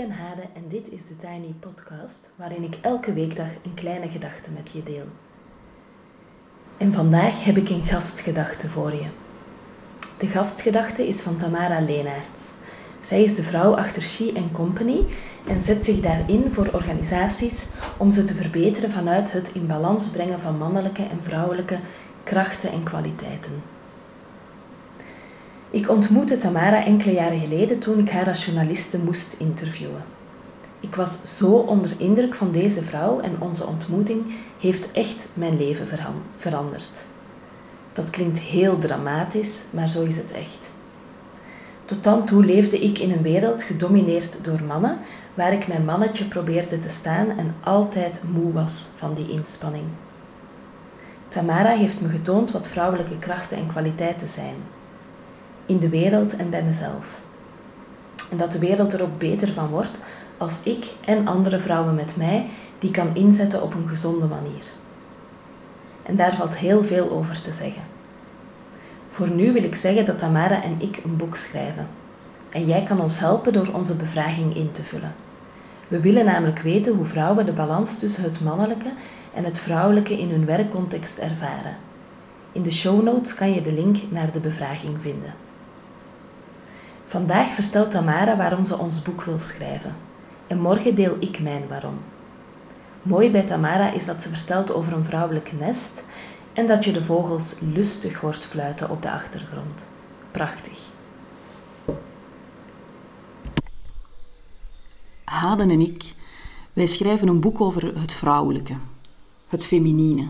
ben Hade en dit is de Tiny Podcast, waarin ik elke weekdag een kleine gedachte met je deel. En vandaag heb ik een gastgedachte voor je. De gastgedachte is van Tamara Leenaerts. Zij is de vrouw achter She Company en zet zich daarin voor organisaties om ze te verbeteren vanuit het in balans brengen van mannelijke en vrouwelijke krachten en kwaliteiten. Ik ontmoette Tamara enkele jaren geleden toen ik haar als journaliste moest interviewen. Ik was zo onder indruk van deze vrouw en onze ontmoeting heeft echt mijn leven veranderd. Dat klinkt heel dramatisch, maar zo is het echt. Tot dan toe leefde ik in een wereld gedomineerd door mannen, waar ik mijn mannetje probeerde te staan en altijd moe was van die inspanning. Tamara heeft me getoond wat vrouwelijke krachten en kwaliteiten zijn. In de wereld en bij mezelf. En dat de wereld er ook beter van wordt als ik en andere vrouwen met mij die kan inzetten op een gezonde manier. En daar valt heel veel over te zeggen. Voor nu wil ik zeggen dat Tamara en ik een boek schrijven. En jij kan ons helpen door onze bevraging in te vullen. We willen namelijk weten hoe vrouwen de balans tussen het mannelijke en het vrouwelijke in hun werkcontext ervaren. In de show notes kan je de link naar de bevraging vinden. Vandaag vertelt Tamara waarom ze ons boek wil schrijven. En morgen deel ik mijn waarom. Mooi bij Tamara is dat ze vertelt over een vrouwelijk nest en dat je de vogels lustig hoort fluiten op de achtergrond. Prachtig. Haden en ik, wij schrijven een boek over het vrouwelijke, het feminine.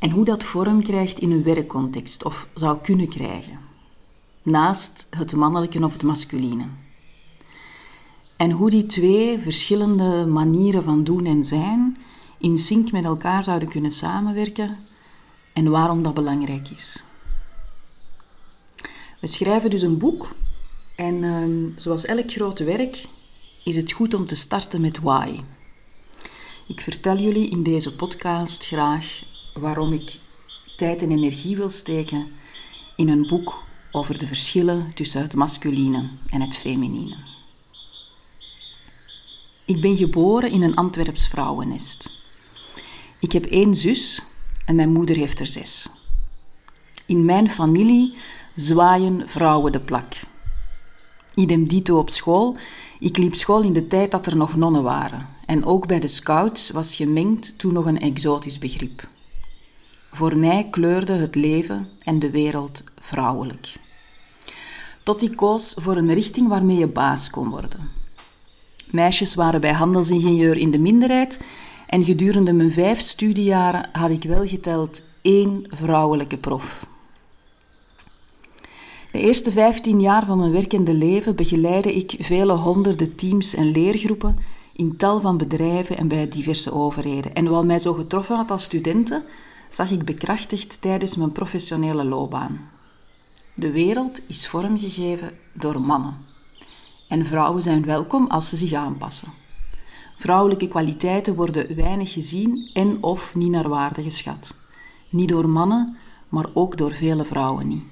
En hoe dat vorm krijgt in een werkcontext, of zou kunnen krijgen. Naast het mannelijke of het masculine. En hoe die twee verschillende manieren van doen en zijn in sync met elkaar zouden kunnen samenwerken en waarom dat belangrijk is. We schrijven dus een boek en uh, zoals elk groot werk is het goed om te starten met why. Ik vertel jullie in deze podcast graag waarom ik tijd en energie wil steken in een boek over de verschillen tussen het masculine en het feminine. Ik ben geboren in een Antwerps vrouwennest. Ik heb één zus en mijn moeder heeft er zes. In mijn familie zwaaien vrouwen de plak. Idem dito op school. Ik liep school in de tijd dat er nog nonnen waren. En ook bij de scouts was gemengd toen nog een exotisch begrip. Voor mij kleurde het leven en de wereld vrouwelijk. Tot ik koos voor een richting waarmee je baas kon worden. Meisjes waren bij handelsingenieur in de minderheid en gedurende mijn vijf studiejaren had ik wel geteld één vrouwelijke prof. De eerste vijftien jaar van mijn werkende leven begeleidde ik vele honderden teams en leergroepen in tal van bedrijven en bij diverse overheden. En wat mij zo getroffen had als studenten, zag ik bekrachtigd tijdens mijn professionele loopbaan. De wereld is vormgegeven door mannen. En vrouwen zijn welkom als ze zich aanpassen. Vrouwelijke kwaliteiten worden weinig gezien en of niet naar waarde geschat. Niet door mannen, maar ook door vele vrouwen niet.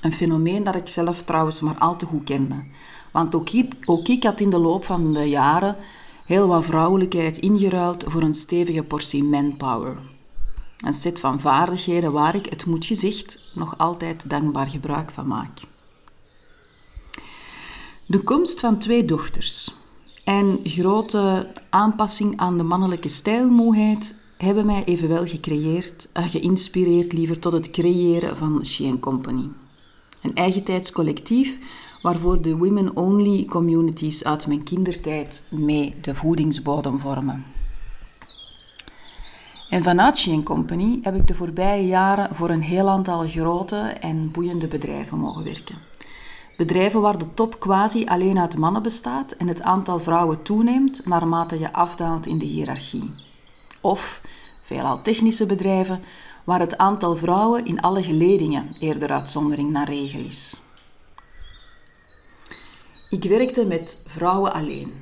Een fenomeen dat ik zelf trouwens maar al te goed kende. Want ook ik, ook ik had in de loop van de jaren heel wat vrouwelijkheid ingeruild voor een stevige portie manpower. Een set van vaardigheden waar ik, het moet gezegd, nog altijd dankbaar gebruik van maak. De komst van twee dochters en grote aanpassing aan de mannelijke stijlmoeheid hebben mij evenwel gecreëerd, uh, geïnspireerd liever tot het creëren van She Company. Een eigentijds collectief waarvoor de women-only communities uit mijn kindertijd mee de voedingsbodem vormen. En She Company heb ik de voorbije jaren voor een heel aantal grote en boeiende bedrijven mogen werken. Bedrijven waar de top quasi alleen uit mannen bestaat en het aantal vrouwen toeneemt naarmate je afdaalt in de hiërarchie. Of veelal technische bedrijven waar het aantal vrouwen in alle geledingen eerder uitzondering naar regel is. Ik werkte met vrouwen alleen,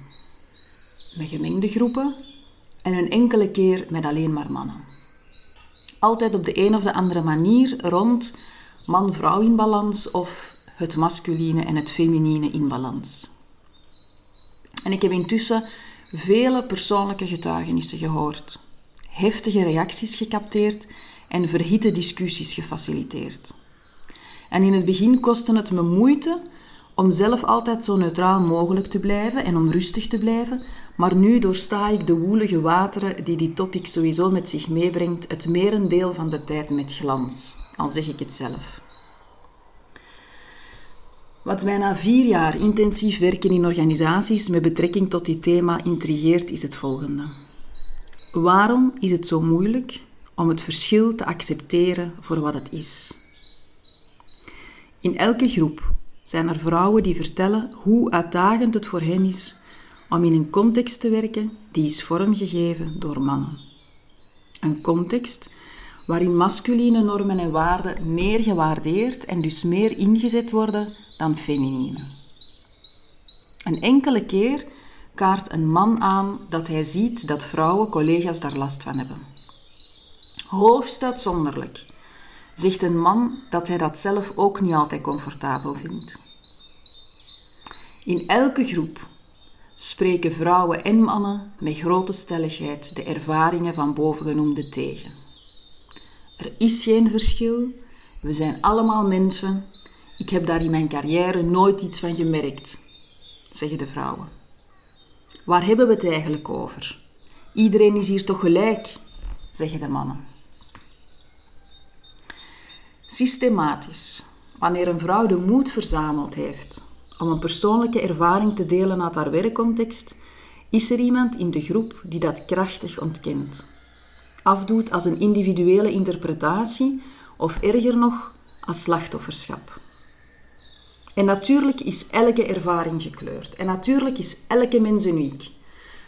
met gemengde groepen en een enkele keer met alleen maar mannen. Altijd op de een of de andere manier rond man-vrouw in balans of het masculine en het feminine in balans. En ik heb intussen vele persoonlijke getuigenissen gehoord, heftige reacties gecapteerd en verhitte discussies gefaciliteerd. En in het begin kostte het me moeite om zelf altijd zo neutraal mogelijk te blijven en om rustig te blijven, maar nu doorsta ik de woelige wateren die die topic sowieso met zich meebrengt, het merendeel van de tijd met glans, al zeg ik het zelf. Wat mij na vier jaar intensief werken in organisaties met betrekking tot dit thema intrigeert, is het volgende. Waarom is het zo moeilijk om het verschil te accepteren voor wat het is? In elke groep zijn er vrouwen die vertellen hoe uitdagend het voor hen is om in een context te werken die is vormgegeven door mannen. Een context waarin masculine normen en waarden meer gewaardeerd en dus meer ingezet worden dan feminine. Een enkele keer kaart een man aan dat hij ziet dat vrouwen collega's daar last van hebben. Hoogst uitzonderlijk zegt een man dat hij dat zelf ook niet altijd comfortabel vindt. In elke groep spreken vrouwen en mannen met grote stelligheid de ervaringen van bovengenoemde tegen. Er is geen verschil, we zijn allemaal mensen. Ik heb daar in mijn carrière nooit iets van gemerkt, zeggen de vrouwen. Waar hebben we het eigenlijk over? Iedereen is hier toch gelijk, zeggen de mannen. Systematisch, wanneer een vrouw de moed verzameld heeft om een persoonlijke ervaring te delen uit haar werkcontext, is er iemand in de groep die dat krachtig ontkent. Afdoet als een individuele interpretatie of erger nog als slachtofferschap. En natuurlijk is elke ervaring gekleurd. En natuurlijk is elke mens uniek.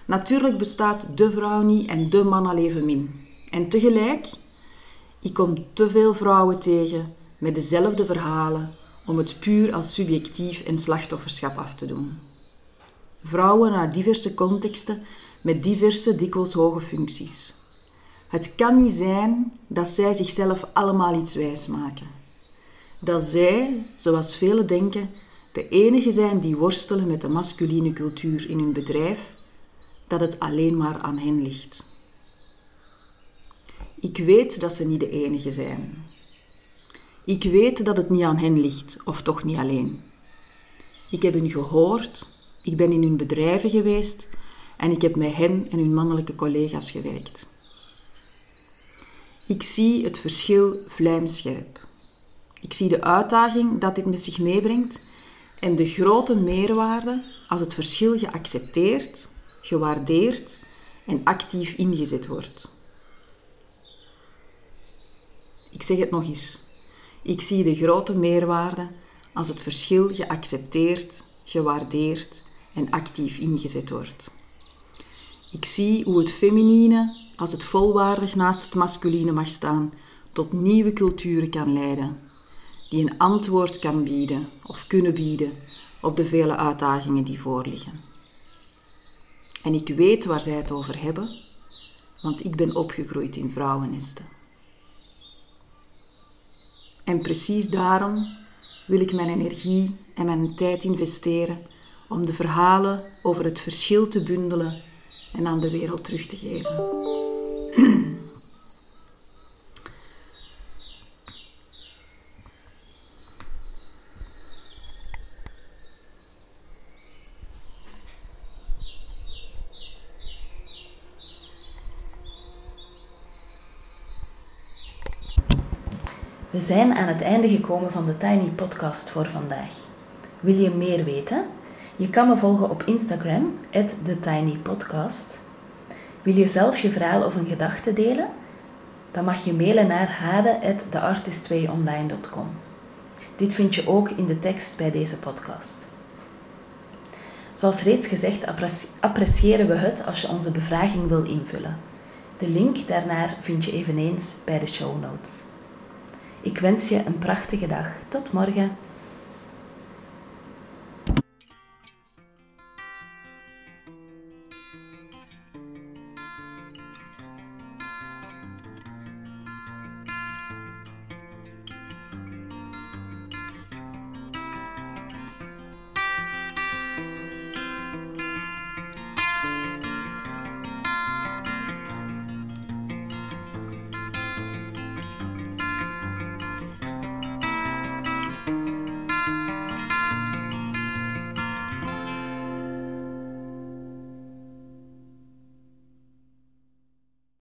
Natuurlijk bestaat de vrouw niet en de man al evenmin. En tegelijk, ik kom te veel vrouwen tegen met dezelfde verhalen om het puur als subjectief en slachtofferschap af te doen. Vrouwen uit diverse contexten met diverse, dikwijls hoge functies. Het kan niet zijn dat zij zichzelf allemaal iets wijs maken. Dat zij, zoals velen denken, de enige zijn die worstelen met de masculine cultuur in hun bedrijf, dat het alleen maar aan hen ligt. Ik weet dat ze niet de enige zijn. Ik weet dat het niet aan hen ligt, of toch niet alleen. Ik heb hen gehoord, ik ben in hun bedrijven geweest en ik heb met hen en hun mannelijke collega's gewerkt. Ik zie het verschil vlijmscherp. Ik zie de uitdaging dat dit met zich meebrengt en de grote meerwaarde als het verschil geaccepteerd, gewaardeerd en actief ingezet wordt. Ik zeg het nog eens. Ik zie de grote meerwaarde als het verschil geaccepteerd, gewaardeerd en actief ingezet wordt. Ik zie hoe het feminine, als het volwaardig naast het masculine mag staan, tot nieuwe culturen kan leiden, die een antwoord kan bieden of kunnen bieden op de vele uitdagingen die voorliggen. En ik weet waar zij het over hebben, want ik ben opgegroeid in vrouwennesten. En precies daarom wil ik mijn energie en mijn tijd investeren om de verhalen over het verschil te bundelen en aan de wereld terug te geven. We zijn aan het einde gekomen van de Tiny Podcast voor vandaag. Wil je meer weten? Je kan me volgen op Instagram, TheTinyPodcast. Wil je zelf je verhaal of een gedachte delen? Dan mag je mailen naar hade.theartist2online.com. Dit vind je ook in de tekst bij deze podcast. Zoals reeds gezegd, appreciëren we het als je onze bevraging wil invullen. De link daarnaar vind je eveneens bij de show notes. Ik wens je een prachtige dag. Tot morgen.